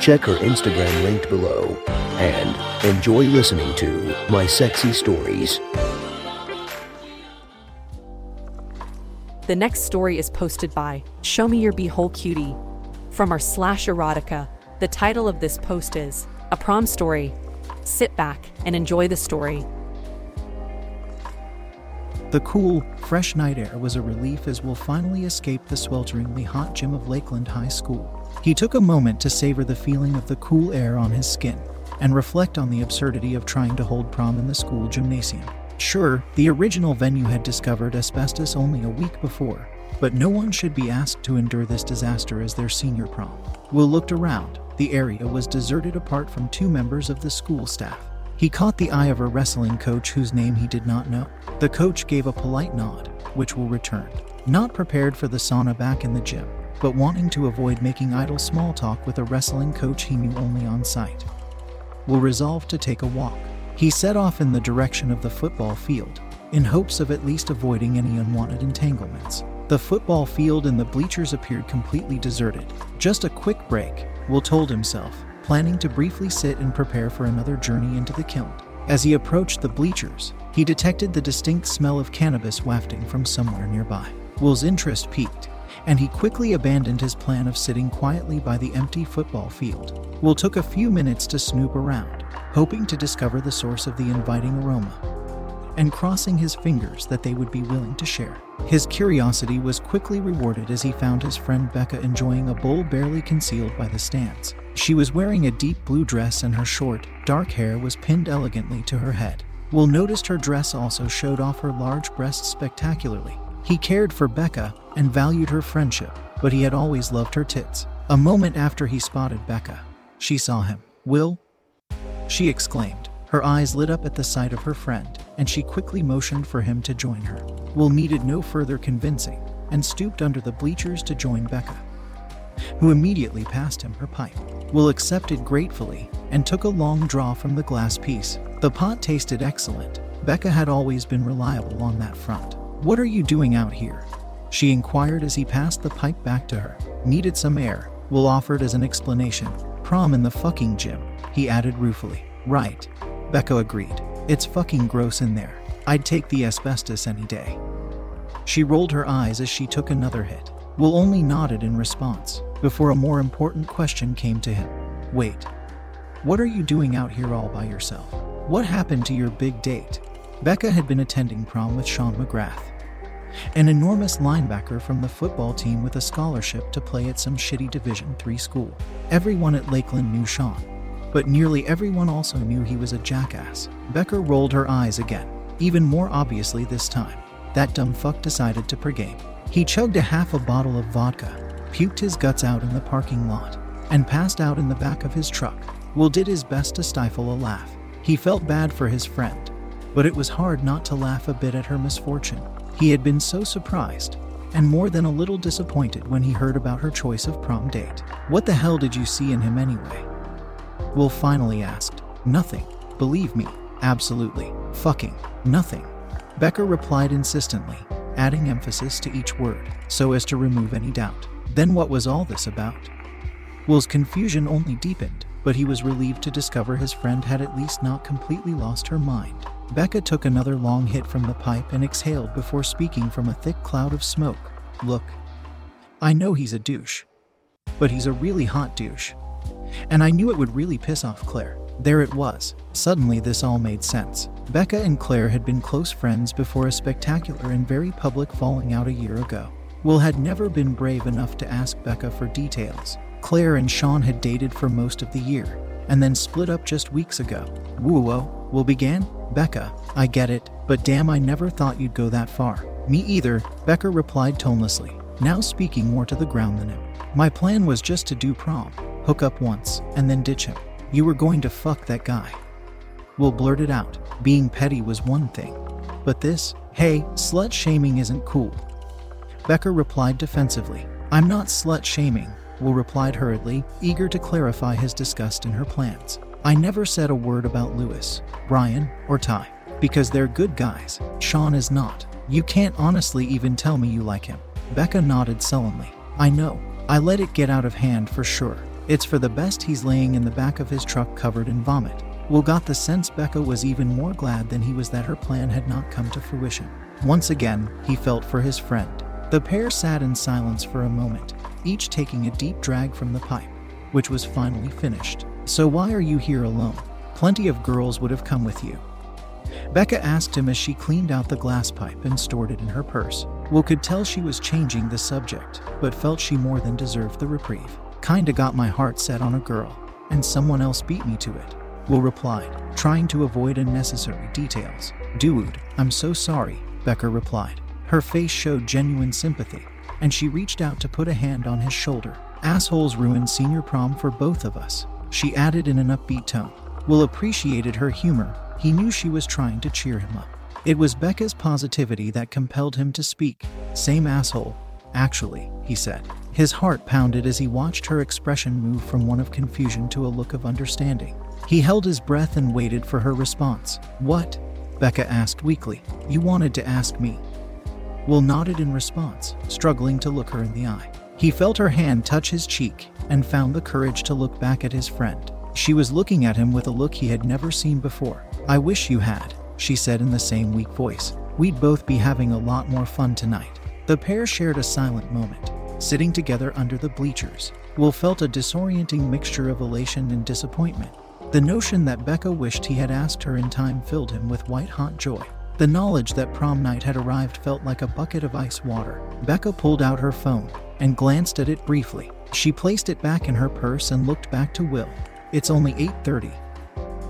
Check her Instagram linked below and enjoy listening to My Sexy Stories. The next story is posted by Show Me Your Beehole Cutie from r slash erotica. The title of this post is A Prom Story. Sit back and enjoy the story. The cool, fresh night air was a relief as we'll finally escape the swelteringly hot gym of Lakeland High School. He took a moment to savor the feeling of the cool air on his skin and reflect on the absurdity of trying to hold prom in the school gymnasium. Sure, the original venue had discovered asbestos only a week before, but no one should be asked to endure this disaster as their senior prom. Will looked around. The area was deserted apart from two members of the school staff. He caught the eye of a wrestling coach whose name he did not know. The coach gave a polite nod, which Will returned, not prepared for the sauna back in the gym, but wanting to avoid making idle small talk with a wrestling coach he knew only on sight. Will resolved to take a walk. He set off in the direction of the football field, in hopes of at least avoiding any unwanted entanglements. The football field and the bleachers appeared completely deserted. Just a quick break, Will told himself, planning to briefly sit and prepare for another journey into the kiln. As he approached the bleachers, he detected the distinct smell of cannabis wafting from somewhere nearby. Will's interest piqued, and he quickly abandoned his plan of sitting quietly by the empty football field. Will took a few minutes to snoop around, hoping to discover the source of the inviting aroma, and crossing his fingers that they would be willing to share. His curiosity was quickly rewarded as he found his friend Becca enjoying a bowl barely concealed by the stands. She was wearing a deep blue dress and her short, dark hair was pinned elegantly to her head. Will noticed her dress also showed off her large breasts spectacularly. He cared for Becca and valued her friendship, but he had always loved her tits. A moment after he spotted Becca, she saw him. Will? She exclaimed. Her eyes lit up at the sight of her friend, and she quickly motioned for him to join her. Will needed no further convincing and stooped under the bleachers to join Becca, who immediately passed him her pipe. Will accepted gratefully and took a long draw from the glass piece. The pot tasted excellent. Becca had always been reliable on that front. What are you doing out here? She inquired as he passed the pipe back to her. Needed some air, Will offered as an explanation. Prom in the fucking gym, he added ruefully. Right. Becca agreed. It's fucking gross in there. I'd take the asbestos any day. She rolled her eyes as she took another hit. Will only nodded in response before a more important question came to him. Wait. What are you doing out here all by yourself? What happened to your big date? Becca had been attending prom with Sean McGrath, an enormous linebacker from the football team with a scholarship to play at some shitty Division III school. Everyone at Lakeland knew Sean, but nearly everyone also knew he was a jackass. Becca rolled her eyes again, even more obviously this time. That dumb fuck decided to pregame. He chugged a half a bottle of vodka, puked his guts out in the parking lot, and passed out in the back of his truck. Will did his best to stifle a laugh. He felt bad for his friend, but it was hard not to laugh a bit at her misfortune. He had been so surprised, and more than a little disappointed when he heard about her choice of prom date. What the hell did you see in him anyway? Will finally asked. Nothing. Believe me, absolutely. Fucking nothing. Becca replied insistently, adding emphasis to each word, so as to remove any doubt. Then what was all this about? Will's confusion only deepened, but he was relieved to discover his friend had at least not completely lost her mind. Becca took another long hit from the pipe and exhaled before speaking from a thick cloud of smoke. Look, I know he's a douche, but he's a really hot douche. And I knew it would really piss off Claire. There it was. Suddenly, this all made sense. Becca and Claire had been close friends before a spectacular and very public falling out a year ago. Will had never been brave enough to ask Becca for details. Claire and Sean had dated for most of the year, and then split up just weeks ago. Woo Will began? Becca, I get it, but damn, I never thought you'd go that far. Me either, Becca replied tonelessly, now speaking more to the ground than him. My plan was just to do prom, hook up once, and then ditch him. You were going to fuck that guy. Will blurted out. Being petty was one thing. But this, hey, slut shaming isn't cool. Becca replied defensively. I'm not slut shaming, Will replied hurriedly, eager to clarify his disgust in her plans. I never said a word about Lewis, Brian, or Ty. Because they're good guys. Sean is not. You can't honestly even tell me you like him. Becca nodded sullenly. I know. I let it get out of hand for sure. It's for the best he's laying in the back of his truck covered in vomit. Will got the sense Becca was even more glad than he was that her plan had not come to fruition. Once again, he felt for his friend. The pair sat in silence for a moment, each taking a deep drag from the pipe, which was finally finished. So, why are you here alone? Plenty of girls would have come with you. Becca asked him as she cleaned out the glass pipe and stored it in her purse. Will could tell she was changing the subject, but felt she more than deserved the reprieve. Kinda got my heart set on a girl, and someone else beat me to it. Will replied, trying to avoid unnecessary details. Dude, I'm so sorry, Becca replied. Her face showed genuine sympathy, and she reached out to put a hand on his shoulder. Assholes ruined senior prom for both of us, she added in an upbeat tone. Will appreciated her humor. He knew she was trying to cheer him up. It was Becca's positivity that compelled him to speak. Same asshole, actually, he said. His heart pounded as he watched her expression move from one of confusion to a look of understanding. He held his breath and waited for her response. What? Becca asked weakly. You wanted to ask me. Will nodded in response, struggling to look her in the eye. He felt her hand touch his cheek and found the courage to look back at his friend. She was looking at him with a look he had never seen before. I wish you had, she said in the same weak voice. We'd both be having a lot more fun tonight. The pair shared a silent moment, sitting together under the bleachers. Will felt a disorienting mixture of elation and disappointment. The notion that Becca wished he had asked her in time filled him with white hot joy. The knowledge that prom night had arrived felt like a bucket of ice water. Becca pulled out her phone and glanced at it briefly. She placed it back in her purse and looked back to Will. It's only 8:30.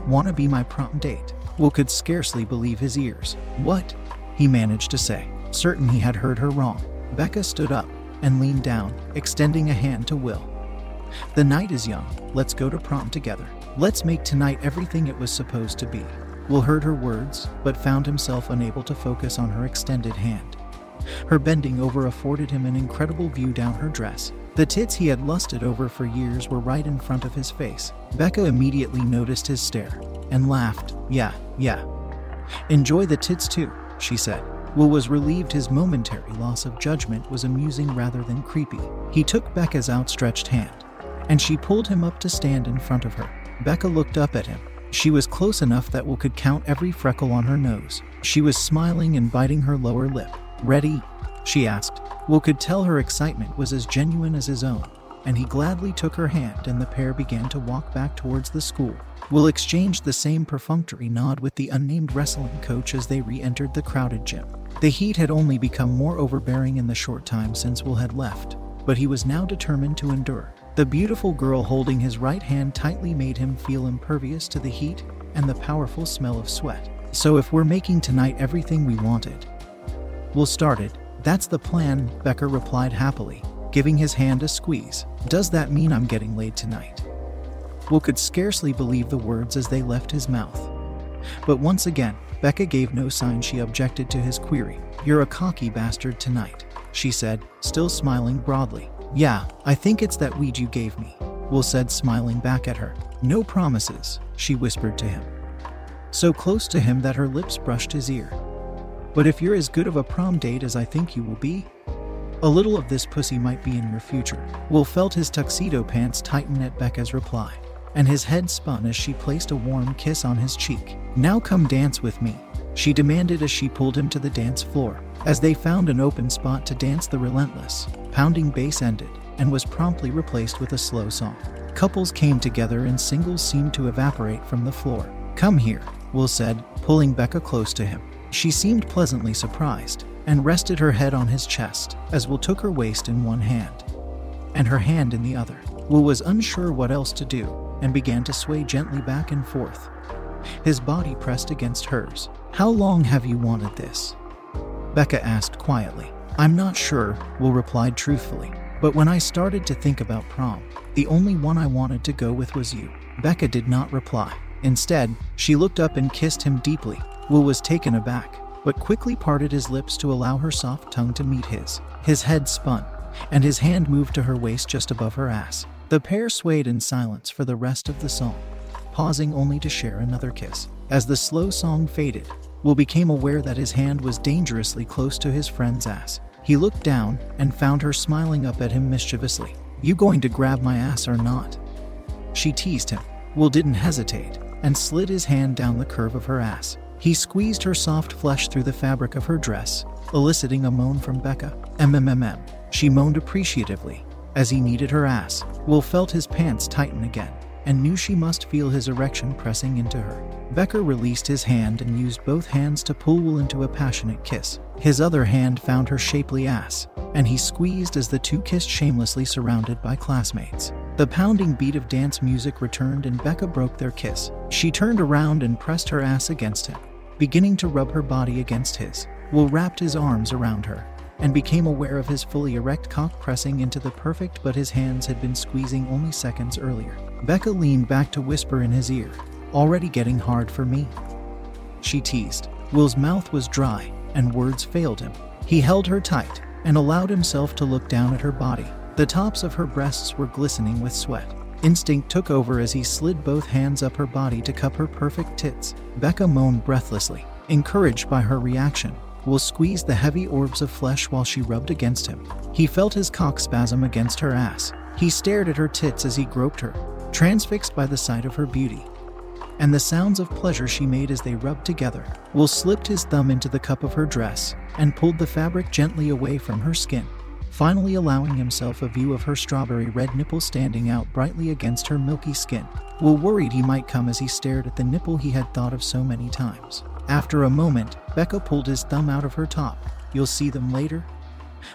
Wanna be my prom date? Will could scarcely believe his ears. What? He managed to say, certain he had heard her wrong. Becca stood up and leaned down, extending a hand to Will. The night is young. Let's go to prom together. Let's make tonight everything it was supposed to be. Will heard her words, but found himself unable to focus on her extended hand. Her bending over afforded him an incredible view down her dress. The tits he had lusted over for years were right in front of his face. Becca immediately noticed his stare and laughed. Yeah, yeah. Enjoy the tits too, she said. Will was relieved his momentary loss of judgment was amusing rather than creepy. He took Becca's outstretched hand, and she pulled him up to stand in front of her. Becca looked up at him, she was close enough that Will could count every freckle on her nose. She was smiling and biting her lower lip. Ready? She asked. Will could tell her excitement was as genuine as his own, and he gladly took her hand and the pair began to walk back towards the school. Will exchanged the same perfunctory nod with the unnamed wrestling coach as they re entered the crowded gym. The heat had only become more overbearing in the short time since Will had left, but he was now determined to endure. The beautiful girl holding his right hand tightly made him feel impervious to the heat and the powerful smell of sweat. So, if we're making tonight everything we wanted, we'll start it. That's the plan, Becca replied happily, giving his hand a squeeze. Does that mean I'm getting laid tonight? Will could scarcely believe the words as they left his mouth. But once again, Becca gave no sign she objected to his query. You're a cocky bastard tonight, she said, still smiling broadly. Yeah, I think it's that weed you gave me, Will said, smiling back at her. No promises, she whispered to him. So close to him that her lips brushed his ear. But if you're as good of a prom date as I think you will be, a little of this pussy might be in your future. Will felt his tuxedo pants tighten at Becca's reply, and his head spun as she placed a warm kiss on his cheek. Now come dance with me, she demanded as she pulled him to the dance floor. As they found an open spot to dance, the relentless, pounding bass ended and was promptly replaced with a slow song. Couples came together and singles seemed to evaporate from the floor. Come here, Will said, pulling Becca close to him. She seemed pleasantly surprised and rested her head on his chest as Will took her waist in one hand and her hand in the other. Will was unsure what else to do and began to sway gently back and forth. His body pressed against hers. How long have you wanted this? Becca asked quietly. I'm not sure, Will replied truthfully. But when I started to think about prom, the only one I wanted to go with was you. Becca did not reply. Instead, she looked up and kissed him deeply. Will was taken aback, but quickly parted his lips to allow her soft tongue to meet his. His head spun, and his hand moved to her waist just above her ass. The pair swayed in silence for the rest of the song, pausing only to share another kiss. As the slow song faded, Will became aware that his hand was dangerously close to his friend's ass. He looked down and found her smiling up at him mischievously. You going to grab my ass or not? She teased him. Will didn't hesitate and slid his hand down the curve of her ass. He squeezed her soft flesh through the fabric of her dress, eliciting a moan from Becca. MMMM. She moaned appreciatively. As he kneaded her ass, Will felt his pants tighten again and knew she must feel his erection pressing into her. Becca released his hand and used both hands to pull Will into a passionate kiss. His other hand found her shapely ass, and he squeezed as the two kissed shamelessly surrounded by classmates. The pounding beat of dance music returned and Becca broke their kiss. She turned around and pressed her ass against him, beginning to rub her body against his. Will wrapped his arms around her and became aware of his fully erect cock pressing into the perfect but his hands had been squeezing only seconds earlier. Becca leaned back to whisper in his ear, Already getting hard for me. She teased. Will's mouth was dry, and words failed him. He held her tight and allowed himself to look down at her body. The tops of her breasts were glistening with sweat. Instinct took over as he slid both hands up her body to cup her perfect tits. Becca moaned breathlessly, encouraged by her reaction. Will squeezed the heavy orbs of flesh while she rubbed against him. He felt his cock spasm against her ass. He stared at her tits as he groped her, transfixed by the sight of her beauty and the sounds of pleasure she made as they rubbed together. Will slipped his thumb into the cup of her dress and pulled the fabric gently away from her skin, finally allowing himself a view of her strawberry red nipple standing out brightly against her milky skin. Will worried he might come as he stared at the nipple he had thought of so many times. After a moment, Becca pulled his thumb out of her top. You'll see them later?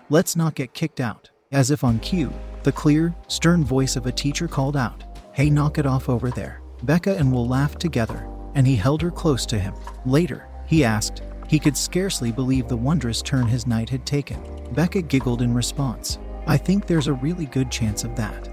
Let's not get kicked out. As if on cue, the clear, stern voice of a teacher called out, Hey, knock it off over there. Becca and Will laughed together, and he held her close to him. Later, he asked, he could scarcely believe the wondrous turn his night had taken. Becca giggled in response. I think there's a really good chance of that.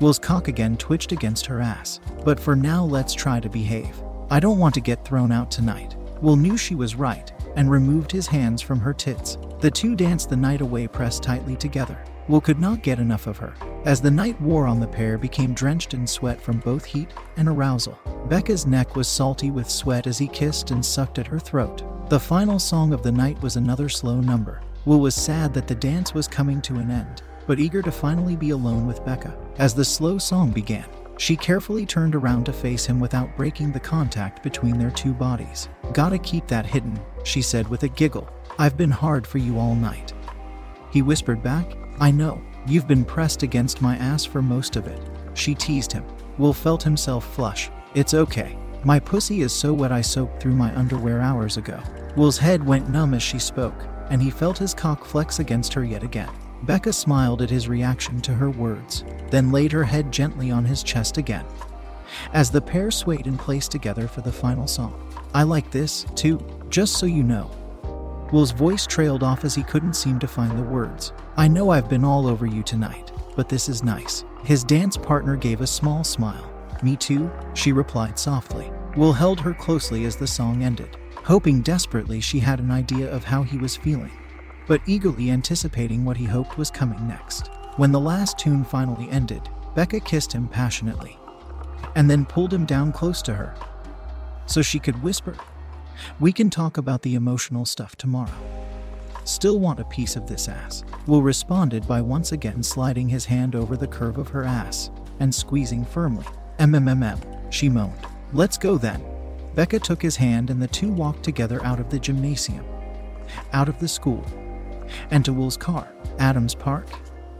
Will's cock again twitched against her ass. But for now, let's try to behave. I don't want to get thrown out tonight. Will knew she was right and removed his hands from her tits. The two danced the night away pressed tightly together. Will could not get enough of her. As the night wore on, the pair became drenched in sweat from both heat and arousal. Becca's neck was salty with sweat as he kissed and sucked at her throat. The final song of the night was another slow number. Will was sad that the dance was coming to an end, but eager to finally be alone with Becca. As the slow song began, she carefully turned around to face him without breaking the contact between their two bodies. Gotta keep that hidden, she said with a giggle. I've been hard for you all night. He whispered back, I know, you've been pressed against my ass for most of it. She teased him. Will felt himself flush. It's okay. My pussy is so wet I soaked through my underwear hours ago. Will's head went numb as she spoke, and he felt his cock flex against her yet again. Becca smiled at his reaction to her words, then laid her head gently on his chest again. As the pair swayed in place together for the final song. I like this, too, just so you know. Will's voice trailed off as he couldn't seem to find the words. I know I've been all over you tonight, but this is nice. His dance partner gave a small smile. Me too, she replied softly. Will held her closely as the song ended, hoping desperately she had an idea of how he was feeling, but eagerly anticipating what he hoped was coming next. When the last tune finally ended, Becca kissed him passionately, and then pulled him down close to her so she could whisper, we can talk about the emotional stuff tomorrow. Still want a piece of this ass? Will responded by once again sliding his hand over the curve of her ass and squeezing firmly. MMMM, she moaned. Let's go then. Becca took his hand and the two walked together out of the gymnasium, out of the school, and to Will's car. Adams Park?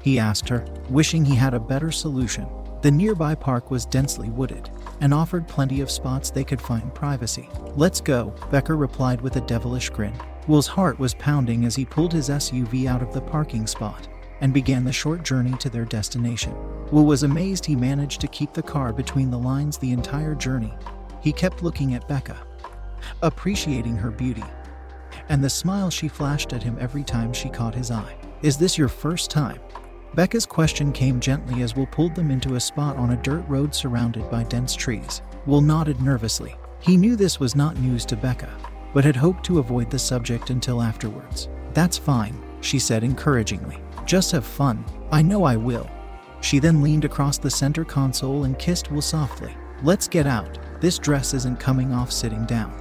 He asked her, wishing he had a better solution. The nearby park was densely wooded, and offered plenty of spots they could find privacy. Let's go, Becca replied with a devilish grin. Will's heart was pounding as he pulled his SUV out of the parking spot and began the short journey to their destination. Will was amazed he managed to keep the car between the lines the entire journey. He kept looking at Becca, appreciating her beauty, and the smile she flashed at him every time she caught his eye. Is this your first time? Becca's question came gently as Will pulled them into a spot on a dirt road surrounded by dense trees. Will nodded nervously. He knew this was not news to Becca, but had hoped to avoid the subject until afterwards. That's fine, she said encouragingly. Just have fun. I know I will. She then leaned across the center console and kissed Will softly. Let's get out. This dress isn't coming off sitting down.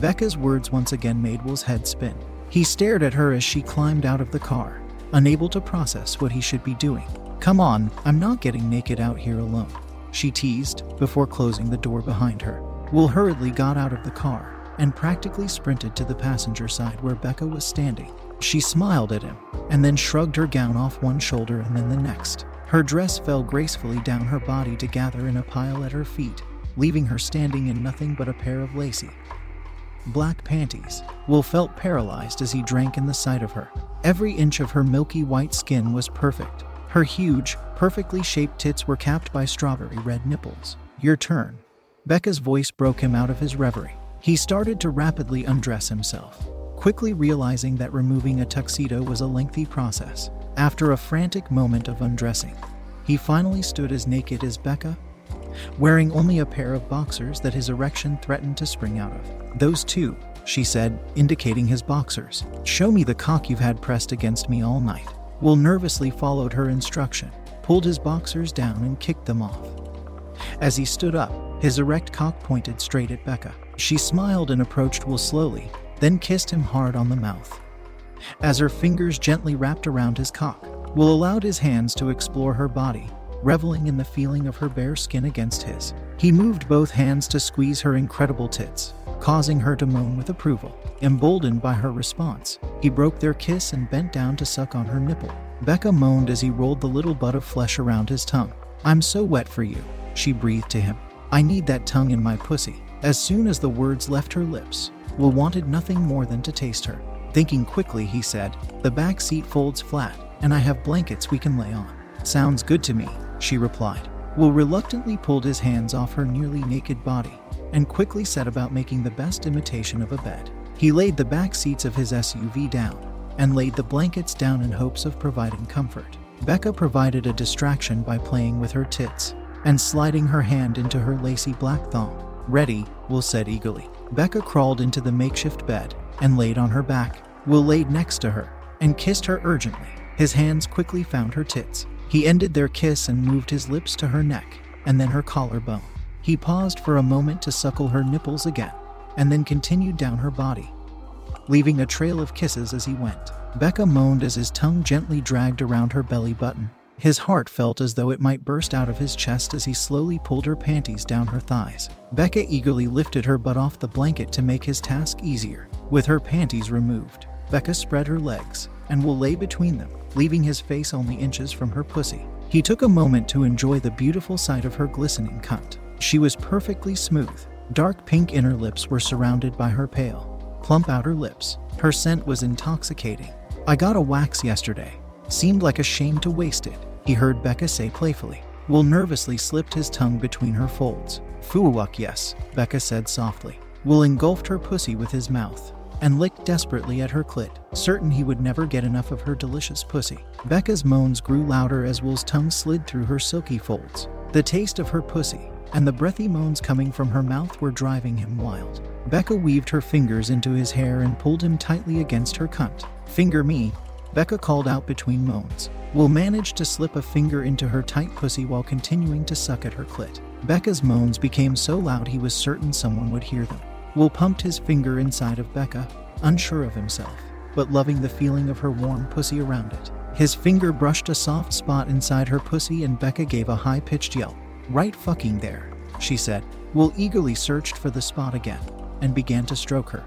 Becca's words once again made Will's head spin. He stared at her as she climbed out of the car, unable to process what he should be doing. Come on, I'm not getting naked out here alone, she teased before closing the door behind her. Will hurriedly got out of the car and practically sprinted to the passenger side where Becca was standing. She smiled at him and then shrugged her gown off one shoulder and then the next. Her dress fell gracefully down her body to gather in a pile at her feet, leaving her standing in nothing but a pair of lacy, black panties. Will felt paralyzed as he drank in the sight of her. Every inch of her milky white skin was perfect. Her huge, perfectly shaped tits were capped by strawberry red nipples. Your turn. Becca's voice broke him out of his reverie. He started to rapidly undress himself, quickly realizing that removing a tuxedo was a lengthy process. After a frantic moment of undressing, he finally stood as naked as Becca wearing only a pair of boxers that his erection threatened to spring out of. Those two, she said, indicating his boxers. Show me the cock you've had pressed against me all night. Will nervously followed her instruction, pulled his boxers down, and kicked them off. As he stood up, his erect cock pointed straight at Becca. She smiled and approached Will slowly, then kissed him hard on the mouth. As her fingers gently wrapped around his cock, Will allowed his hands to explore her body, reveling in the feeling of her bare skin against his. He moved both hands to squeeze her incredible tits, causing her to moan with approval. Emboldened by her response, he broke their kiss and bent down to suck on her nipple. Becca moaned as he rolled the little bud of flesh around his tongue. I'm so wet for you, she breathed to him. I need that tongue in my pussy. As soon as the words left her lips, Will wanted nothing more than to taste her. Thinking quickly, he said, The back seat folds flat, and I have blankets we can lay on. Sounds good to me, she replied. Will reluctantly pulled his hands off her nearly naked body and quickly set about making the best imitation of a bed. He laid the back seats of his SUV down and laid the blankets down in hopes of providing comfort. Becca provided a distraction by playing with her tits and sliding her hand into her lacy black thong. Ready, Will said eagerly. Becca crawled into the makeshift bed and laid on her back. Will laid next to her and kissed her urgently. His hands quickly found her tits he ended their kiss and moved his lips to her neck and then her collarbone. He paused for a moment to suckle her nipples again, and then continued down her body, leaving a trail of kisses as he went. Becca moaned as his tongue gently dragged around her belly button. His heart felt as though it might burst out of his chest as he slowly pulled her panties down her thighs. Becca eagerly lifted her butt off the blanket to make his task easier. With her panties removed, Becca spread her legs and will lay between them, leaving his face only inches from her pussy. He took a moment to enjoy the beautiful sight of her glistening cunt. She was perfectly smooth. Dark pink inner lips were surrounded by her pale, plump outer lips. Her scent was intoxicating. I got a wax yesterday. Seemed like a shame to waste it, he heard Becca say playfully. Will nervously slipped his tongue between her folds. Fuwak, yes, Becca said softly. Will engulfed her pussy with his mouth and licked desperately at her clit, certain he would never get enough of her delicious pussy. Becca's moans grew louder as Will's tongue slid through her silky folds. The taste of her pussy and the breathy moans coming from her mouth were driving him wild. Becca weaved her fingers into his hair and pulled him tightly against her cunt. Finger me, Becca called out between moans. Will managed to slip a finger into her tight pussy while continuing to suck at her clit. Becca's moans became so loud he was certain someone would hear them. Will pumped his finger inside of Becca, unsure of himself, but loving the feeling of her warm pussy around it. His finger brushed a soft spot inside her pussy and Becca gave a high pitched yelp. Right fucking there, she said. Will eagerly searched for the spot again and began to stroke her.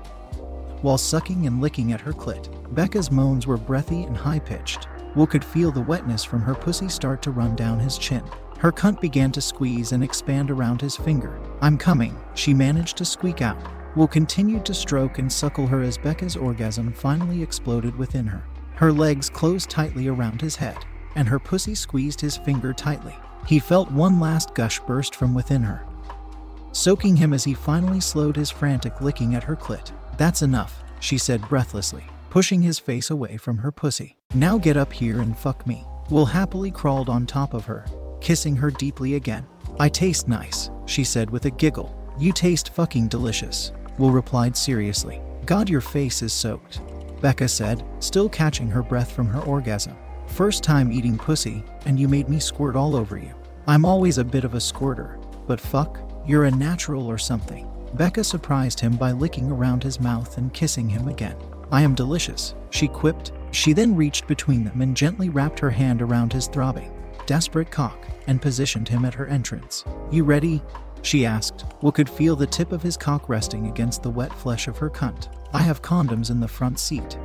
While sucking and licking at her clit, Becca's moans were breathy and high pitched. Will could feel the wetness from her pussy start to run down his chin. Her cunt began to squeeze and expand around his finger. I'm coming, she managed to squeak out. Will continued to stroke and suckle her as Becca's orgasm finally exploded within her. Her legs closed tightly around his head, and her pussy squeezed his finger tightly. He felt one last gush burst from within her, soaking him as he finally slowed his frantic licking at her clit. That's enough, she said breathlessly, pushing his face away from her pussy. Now get up here and fuck me. Will happily crawled on top of her, kissing her deeply again. I taste nice, she said with a giggle. You taste fucking delicious, Will replied seriously. God, your face is soaked. Becca said, still catching her breath from her orgasm. First time eating pussy, and you made me squirt all over you. I'm always a bit of a squirter, but fuck, you're a natural or something. Becca surprised him by licking around his mouth and kissing him again. I am delicious, she quipped. She then reached between them and gently wrapped her hand around his throbbing, desperate cock and positioned him at her entrance. You ready? She asked. Will could feel the tip of his cock resting against the wet flesh of her cunt. I have condoms in the front seat.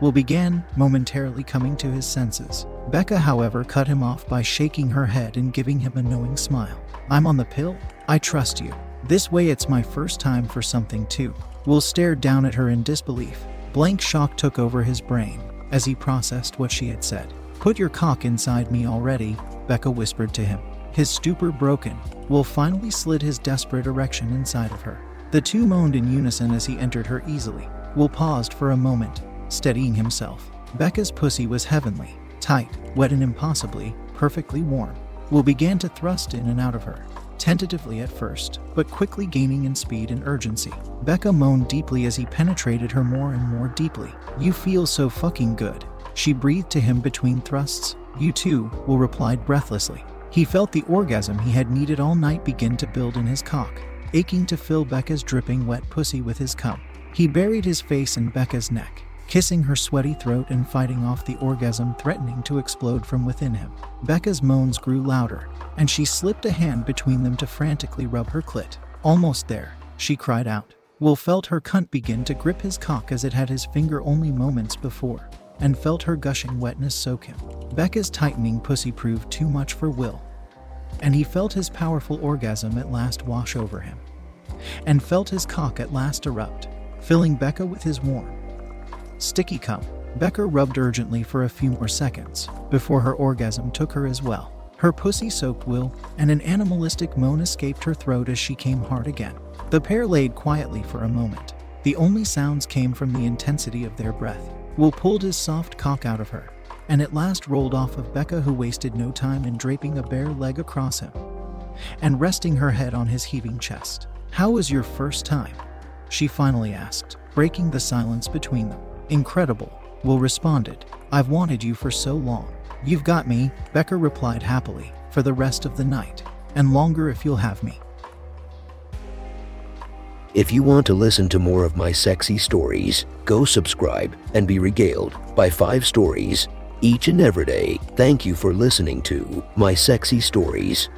Will began, momentarily coming to his senses. Becca, however, cut him off by shaking her head and giving him a knowing smile. I'm on the pill? I trust you. This way, it's my first time for something too. Will stared down at her in disbelief. Blank shock took over his brain as he processed what she had said. Put your cock inside me already, Becca whispered to him. His stupor broken, Will finally slid his desperate erection inside of her. The two moaned in unison as he entered her easily. Will paused for a moment, steadying himself. Becca's pussy was heavenly, tight, wet, and impossibly, perfectly warm. Will began to thrust in and out of her, tentatively at first, but quickly gaining in speed and urgency. Becca moaned deeply as he penetrated her more and more deeply. You feel so fucking good. She breathed to him between thrusts. You too, Will replied breathlessly. He felt the orgasm he had needed all night begin to build in his cock, aching to fill Becca's dripping wet pussy with his cum. He buried his face in Becca's neck, kissing her sweaty throat and fighting off the orgasm threatening to explode from within him. Becca's moans grew louder, and she slipped a hand between them to frantically rub her clit. Almost there, she cried out. Will felt her cunt begin to grip his cock as it had his finger only moments before and felt her gushing wetness soak him. Becca's tightening pussy proved too much for Will, and he felt his powerful orgasm at last wash over him, and felt his cock at last erupt, filling Becca with his warm, sticky cum. Becca rubbed urgently for a few more seconds before her orgasm took her as well. Her pussy soaked Will, and an animalistic moan escaped her throat as she came hard again. The pair laid quietly for a moment. The only sounds came from the intensity of their breath. Will pulled his soft cock out of her, and at last rolled off of Becca, who wasted no time in draping a bare leg across him and resting her head on his heaving chest. How was your first time? She finally asked, breaking the silence between them. Incredible, Will responded. I've wanted you for so long. You've got me, Becca replied happily, for the rest of the night, and longer if you'll have me. If you want to listen to more of my sexy stories, go subscribe and be regaled by five stories each and every day. Thank you for listening to My Sexy Stories.